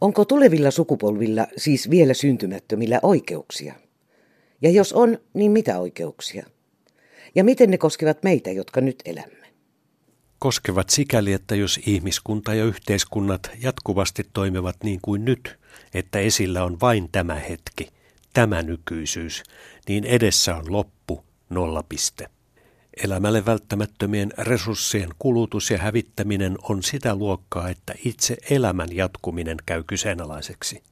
Onko tulevilla sukupolvilla, siis vielä syntymättömillä, oikeuksia? Ja jos on, niin mitä oikeuksia? Ja miten ne koskevat meitä, jotka nyt elämme? Koskevat sikäli, että jos ihmiskunta ja yhteiskunnat jatkuvasti toimivat niin kuin nyt, että esillä on vain tämä hetki, tämä nykyisyys, niin edessä on loppu, nollapiste. Elämälle välttämättömien resurssien kulutus ja hävittäminen on sitä luokkaa, että itse elämän jatkuminen käy kyseenalaiseksi.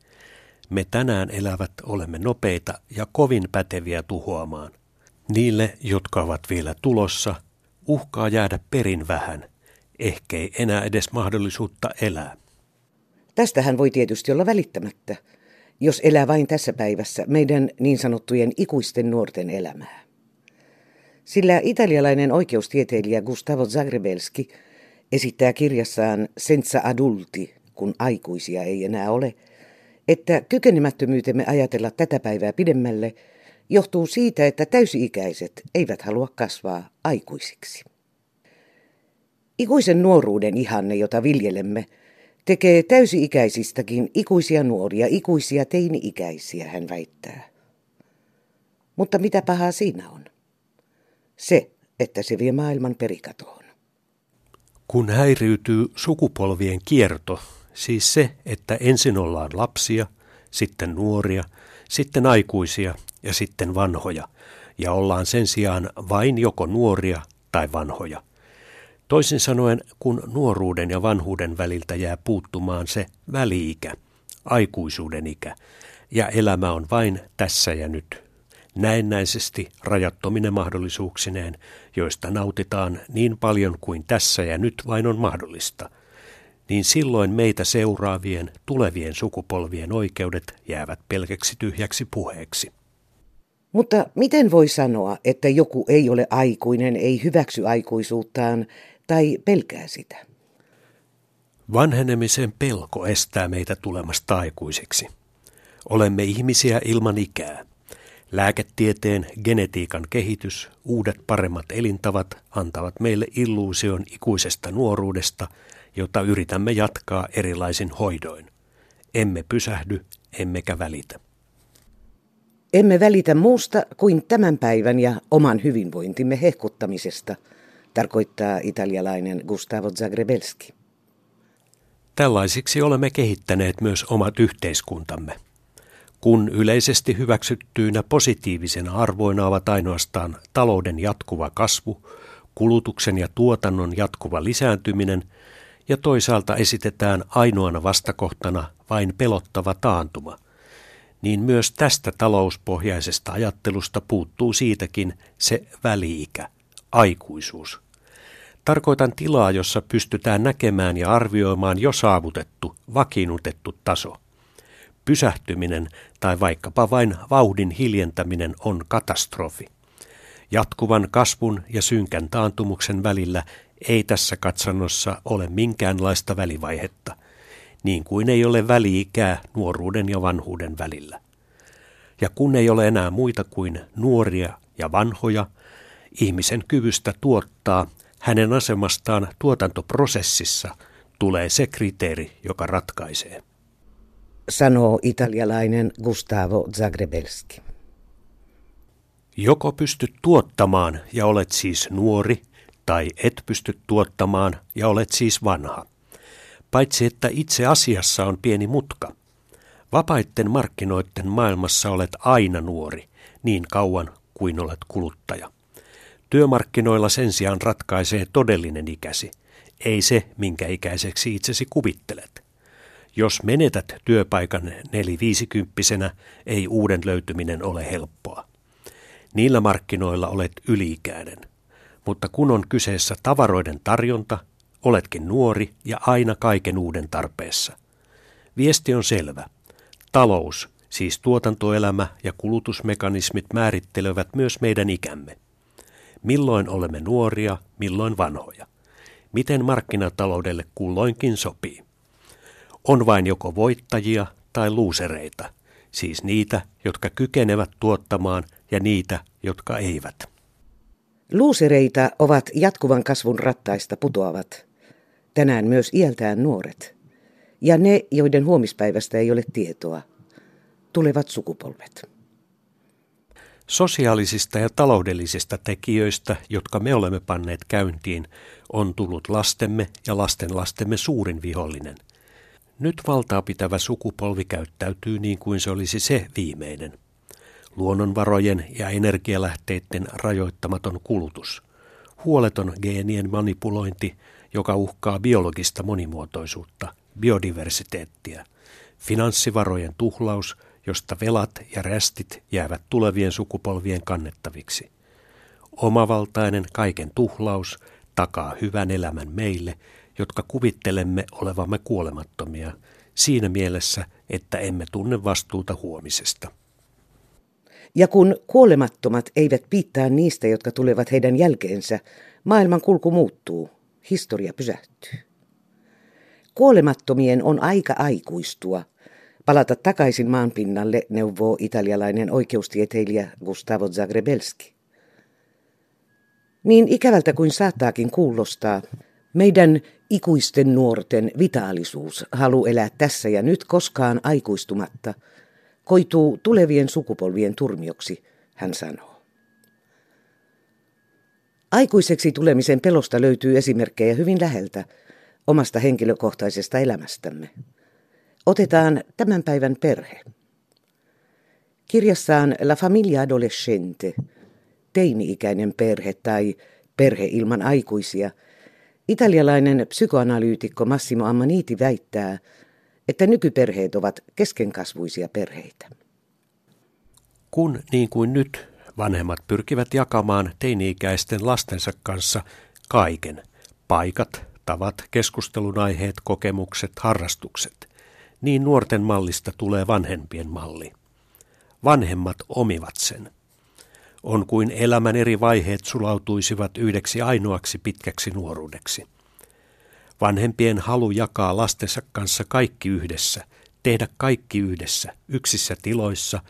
Me tänään elävät olemme nopeita ja kovin päteviä tuhoamaan. Niille, jotka ovat vielä tulossa, uhkaa jäädä perin vähän, ehkei enää edes mahdollisuutta elää. Tästähän voi tietysti olla välittämättä, jos elää vain tässä päivässä meidän niin sanottujen ikuisten nuorten elämää. Sillä italialainen oikeustieteilijä Gustavo Zagrebelski esittää kirjassaan Senza adulti, kun aikuisia ei enää ole, että kykenemättömyytemme ajatella tätä päivää pidemmälle johtuu siitä, että täysi-ikäiset eivät halua kasvaa aikuisiksi. Ikuisen nuoruuden ihanne, jota viljelemme, tekee täysi-ikäisistäkin ikuisia nuoria, ikuisia teini-ikäisiä, hän väittää. Mutta mitä pahaa siinä on? Se, että se vie maailman perikatoon. Kun häiriytyy sukupolvien kierto, siis se, että ensin ollaan lapsia, sitten nuoria, sitten aikuisia ja sitten vanhoja, ja ollaan sen sijaan vain joko nuoria tai vanhoja. Toisin sanoen, kun nuoruuden ja vanhuuden väliltä jää puuttumaan se väliikä, aikuisuuden ikä, ja elämä on vain tässä ja nyt näennäisesti rajattomine mahdollisuuksineen, joista nautitaan niin paljon kuin tässä ja nyt vain on mahdollista, niin silloin meitä seuraavien tulevien sukupolvien oikeudet jäävät pelkäksi tyhjäksi puheeksi. Mutta miten voi sanoa, että joku ei ole aikuinen, ei hyväksy aikuisuuttaan tai pelkää sitä? Vanhenemisen pelko estää meitä tulemasta aikuisiksi. Olemme ihmisiä ilman ikää. Lääketieteen, genetiikan kehitys, uudet paremmat elintavat antavat meille illuusion ikuisesta nuoruudesta, jota yritämme jatkaa erilaisin hoidoin. Emme pysähdy, emmekä välitä. Emme välitä muusta kuin tämän päivän ja oman hyvinvointimme hehkuttamisesta, tarkoittaa italialainen Gustavo Zagrebelski. Tällaisiksi olemme kehittäneet myös omat yhteiskuntamme kun yleisesti hyväksyttyinä positiivisena arvoina ovat ainoastaan talouden jatkuva kasvu, kulutuksen ja tuotannon jatkuva lisääntyminen ja toisaalta esitetään ainoana vastakohtana vain pelottava taantuma, niin myös tästä talouspohjaisesta ajattelusta puuttuu siitäkin se väliikä, aikuisuus. Tarkoitan tilaa, jossa pystytään näkemään ja arvioimaan jo saavutettu, vakiinnutettu taso – Pysähtyminen tai vaikkapa vain vauhdin hiljentäminen on katastrofi. Jatkuvan kasvun ja synkän taantumuksen välillä ei tässä katsannossa ole minkäänlaista välivaihetta, niin kuin ei ole väliikää nuoruuden ja vanhuuden välillä. Ja kun ei ole enää muita kuin nuoria ja vanhoja, ihmisen kyvystä tuottaa hänen asemastaan tuotantoprosessissa tulee se kriteeri, joka ratkaisee sanoo italialainen Gustavo Zagrebelski. Joko pystyt tuottamaan ja olet siis nuori, tai et pysty tuottamaan ja olet siis vanha. Paitsi että itse asiassa on pieni mutka. Vapaitten markkinoiden maailmassa olet aina nuori, niin kauan kuin olet kuluttaja. Työmarkkinoilla sen sijaan ratkaisee todellinen ikäsi, ei se, minkä ikäiseksi itsesi kuvittelet. Jos menetät työpaikan neliviisikymppisenä, ei uuden löytyminen ole helppoa. Niillä markkinoilla olet yliikäinen. Mutta kun on kyseessä tavaroiden tarjonta, oletkin nuori ja aina kaiken uuden tarpeessa. Viesti on selvä. Talous, siis tuotantoelämä ja kulutusmekanismit määrittelevät myös meidän ikämme. Milloin olemme nuoria, milloin vanhoja. Miten markkinataloudelle kulloinkin sopii on vain joko voittajia tai luusereita, siis niitä, jotka kykenevät tuottamaan ja niitä, jotka eivät. Luusereita ovat jatkuvan kasvun rattaista putoavat, tänään myös iältään nuoret. ja ne, joiden huomispäivästä ei ole tietoa, tulevat sukupolvet. Sosiaalisista ja taloudellisista tekijöistä, jotka me olemme panneet käyntiin, on tullut lastemme ja lastenlastemme suurin vihollinen. Nyt valtaa pitävä sukupolvi käyttäytyy niin kuin se olisi se viimeinen. Luonnonvarojen ja energialähteiden rajoittamaton kulutus, huoleton geenien manipulointi, joka uhkaa biologista monimuotoisuutta, biodiversiteettiä, finanssivarojen tuhlaus, josta velat ja rästit jäävät tulevien sukupolvien kannettaviksi. Omavaltainen kaiken tuhlaus takaa hyvän elämän meille, jotka kuvittelemme olevamme kuolemattomia, siinä mielessä, että emme tunne vastuuta huomisesta. Ja kun kuolemattomat eivät piittaa niistä, jotka tulevat heidän jälkeensä, maailman kulku muuttuu, historia pysähtyy. Kuolemattomien on aika aikuistua, palata takaisin maanpinnalle, neuvoo italialainen oikeustieteilijä Gustavo Zagrebelski. Niin ikävältä kuin saattaakin kuulostaa, meidän ikuisten nuorten vitaalisuus, halu elää tässä ja nyt koskaan aikuistumatta, koituu tulevien sukupolvien turmioksi, hän sanoo. Aikuiseksi tulemisen pelosta löytyy esimerkkejä hyvin läheltä omasta henkilökohtaisesta elämästämme. Otetaan tämän päivän perhe. Kirjassaan La Familia Adolescente, teini-ikäinen perhe tai perhe ilman aikuisia, italialainen psykoanalyytikko Massimo Ammaniti väittää, että nykyperheet ovat keskenkasvuisia perheitä. Kun niin kuin nyt vanhemmat pyrkivät jakamaan teini-ikäisten lastensa kanssa kaiken, paikat, tavat, keskustelun aiheet, kokemukset, harrastukset, niin nuorten mallista tulee vanhempien malli. Vanhemmat omivat sen. On kuin elämän eri vaiheet sulautuisivat yhdeksi ainoaksi pitkäksi nuoruudeksi. Vanhempien halu jakaa lastensa kanssa kaikki yhdessä, tehdä kaikki yhdessä, yksissä tiloissa,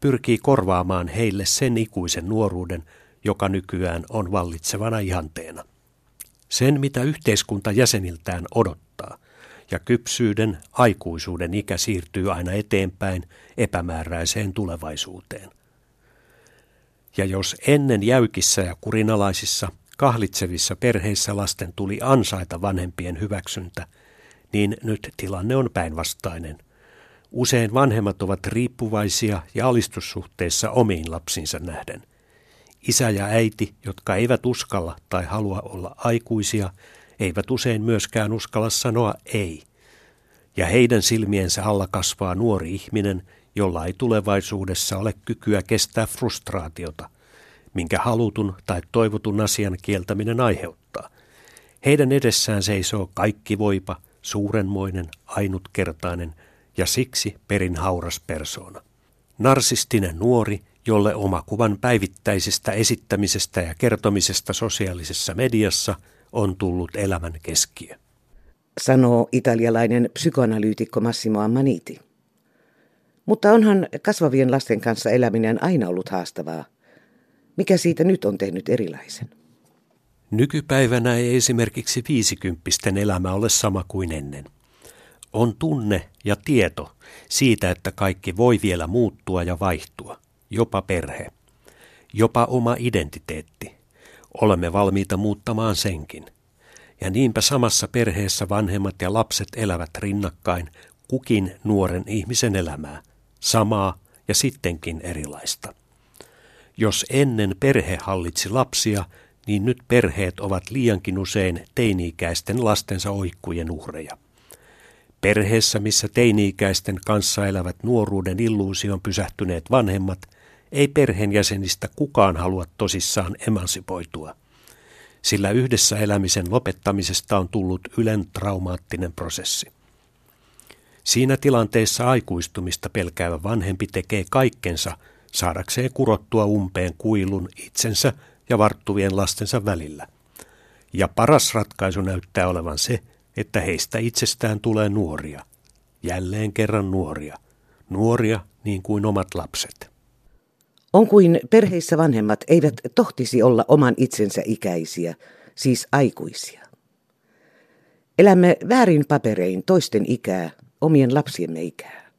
pyrkii korvaamaan heille sen ikuisen nuoruuden, joka nykyään on vallitsevana ihanteena. Sen, mitä yhteiskunta jäseniltään odottaa, ja kypsyyden, aikuisuuden ikä siirtyy aina eteenpäin epämääräiseen tulevaisuuteen. Ja jos ennen jäykissä ja kurinalaisissa kahlitsevissa perheissä lasten tuli ansaita vanhempien hyväksyntä, niin nyt tilanne on päinvastainen. Usein vanhemmat ovat riippuvaisia ja alistussuhteissa omiin lapsinsa nähden. Isä ja äiti, jotka eivät uskalla tai halua olla aikuisia, eivät usein myöskään uskalla sanoa ei. Ja heidän silmiensä alla kasvaa nuori ihminen, jolla ei tulevaisuudessa ole kykyä kestää frustraatiota, minkä halutun tai toivotun asian kieltäminen aiheuttaa. Heidän edessään seisoo kaikki voipa, suurenmoinen, ainutkertainen ja siksi perin hauras persoona. Narsistinen nuori, jolle oma kuvan päivittäisestä esittämisestä ja kertomisesta sosiaalisessa mediassa on tullut elämän keskiö. Sanoo italialainen psykoanalyytikko Massimo Ammaniti. Mutta onhan kasvavien lasten kanssa eläminen aina ollut haastavaa. Mikä siitä nyt on tehnyt erilaisen? Nykypäivänä ei esimerkiksi viisikymppisten elämä ole sama kuin ennen. On tunne ja tieto siitä, että kaikki voi vielä muuttua ja vaihtua, jopa perhe, jopa oma identiteetti. Olemme valmiita muuttamaan senkin. Ja niinpä samassa perheessä vanhemmat ja lapset elävät rinnakkain kukin nuoren ihmisen elämää, samaa ja sittenkin erilaista. Jos ennen perhe hallitsi lapsia, niin nyt perheet ovat liiankin usein teini-ikäisten lastensa oikkujen uhreja. Perheessä, missä teini-ikäisten kanssa elävät nuoruuden illuusion pysähtyneet vanhemmat, ei perheenjäsenistä kukaan halua tosissaan emansipoitua. Sillä yhdessä elämisen lopettamisesta on tullut ylen traumaattinen prosessi. Siinä tilanteessa aikuistumista pelkäävä vanhempi tekee kaikkensa saadakseen kurottua umpeen kuilun itsensä ja varttuvien lastensa välillä. Ja paras ratkaisu näyttää olevan se, että heistä itsestään tulee nuoria. Jälleen kerran nuoria. Nuoria niin kuin omat lapset. On kuin perheissä vanhemmat eivät tohtisi olla oman itsensä ikäisiä, siis aikuisia. Elämme väärin paperein toisten ikää omien lapsiemme ikää.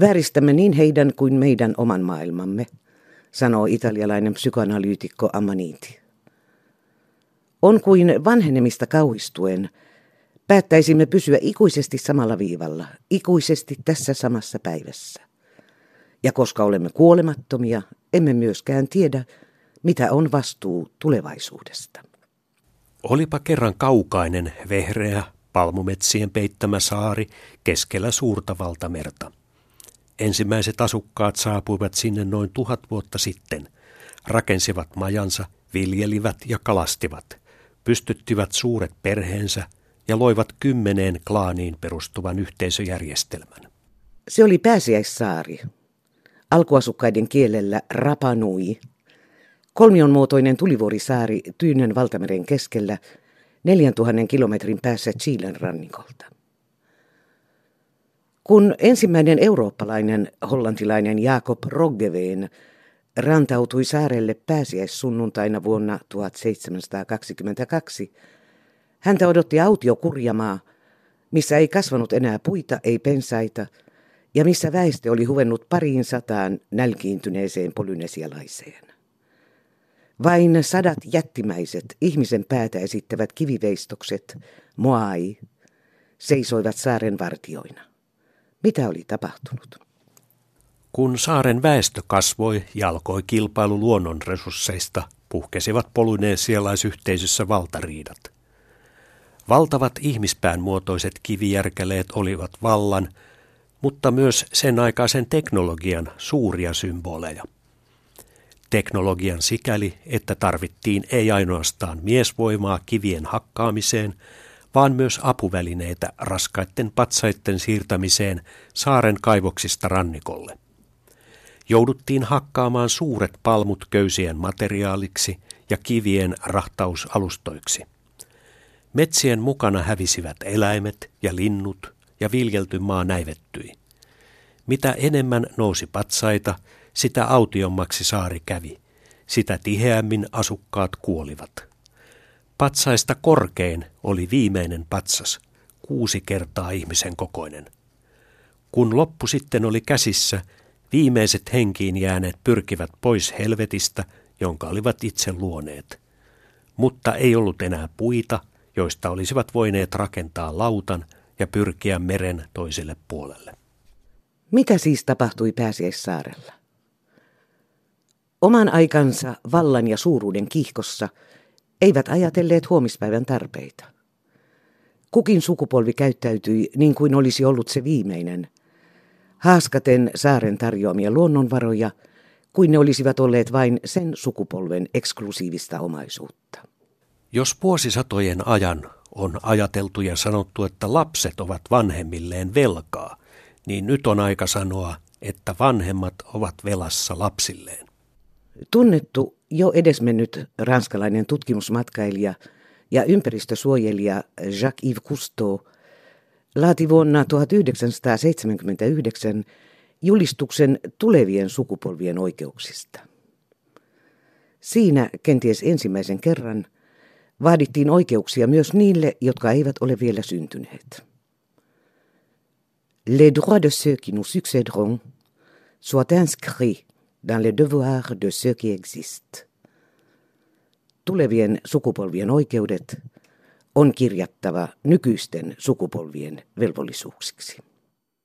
Vääristämme niin heidän kuin meidän oman maailmamme, sanoo italialainen psykoanalyytikko Amaniti. On kuin vanhenemista kauhistuen, päättäisimme pysyä ikuisesti samalla viivalla, ikuisesti tässä samassa päivässä. Ja koska olemme kuolemattomia, emme myöskään tiedä, mitä on vastuu tulevaisuudesta. Olipa kerran kaukainen, vehreä, palmumetsien peittämä saari keskellä suurta valtamerta. Ensimmäiset asukkaat saapuivat sinne noin tuhat vuotta sitten, rakensivat majansa, viljelivät ja kalastivat, pystyttivät suuret perheensä ja loivat kymmeneen klaaniin perustuvan yhteisöjärjestelmän. Se oli pääsiäissaari. Alkuasukkaiden kielellä Rapanui. Kolmion muotoinen tulivuorisaari Tyynen valtameren keskellä 4000 kilometrin päässä Chilen rannikolta. Kun ensimmäinen eurooppalainen hollantilainen Jakob Roggeveen rantautui saarelle pääsiäissunnuntaina vuonna 1722, häntä odotti autio kurjamaa, missä ei kasvanut enää puita, ei pensaita, ja missä väestö oli huvennut pariin sataan nälkiintyneeseen polynesialaiseen. Vain sadat jättimäiset ihmisen päätä esittävät kiviveistokset, moai, seisoivat saaren vartioina. Mitä oli tapahtunut? Kun saaren väestö kasvoi ja alkoi kilpailu luonnon resursseista, puhkesivat polyneesialaisyhteisössä valtariidat. Valtavat ihmispään muotoiset kivijärkäleet olivat vallan, mutta myös sen aikaisen teknologian suuria symboleja. Teknologian sikäli, että tarvittiin ei ainoastaan miesvoimaa kivien hakkaamiseen, vaan myös apuvälineitä raskaitten patsaitten siirtämiseen saaren kaivoksista rannikolle. Jouduttiin hakkaamaan suuret palmut köysien materiaaliksi ja kivien rahtausalustoiksi. Metsien mukana hävisivät eläimet ja linnut ja viljelty maa näivettyi. Mitä enemmän nousi patsaita, sitä autiommaksi saari kävi, sitä tiheämmin asukkaat kuolivat. Patsaista korkein oli viimeinen patsas, kuusi kertaa ihmisen kokoinen. Kun loppu sitten oli käsissä, viimeiset henkiin jääneet pyrkivät pois helvetistä, jonka olivat itse luoneet. Mutta ei ollut enää puita, joista olisivat voineet rakentaa lautan ja pyrkiä meren toiselle puolelle. Mitä siis tapahtui Pääsiäissaarella? Oman aikansa vallan ja suuruuden kihkossa – eivät ajatelleet huomispäivän tarpeita. Kukin sukupolvi käyttäytyi niin kuin olisi ollut se viimeinen, haaskaten saaren tarjoamia luonnonvaroja, kuin ne olisivat olleet vain sen sukupolven eksklusiivista omaisuutta. Jos vuosisatojen ajan on ajateltu ja sanottu, että lapset ovat vanhemmilleen velkaa, niin nyt on aika sanoa, että vanhemmat ovat velassa lapsilleen. Tunnettu jo edesmennyt ranskalainen tutkimusmatkailija ja ympäristösuojelija Jacques-Yves Cousteau laati vuonna 1979 julistuksen tulevien sukupolvien oikeuksista. Siinä kenties ensimmäisen kerran vaadittiin oikeuksia myös niille, jotka eivät ole vielä syntyneet. Les droits de ceux qui nous succéderont soient inscrits dans les devoirs de ceux qui existent. Tulevien sukupolvien oikeudet on kirjattava nykyisten sukupolvien velvollisuuksiksi.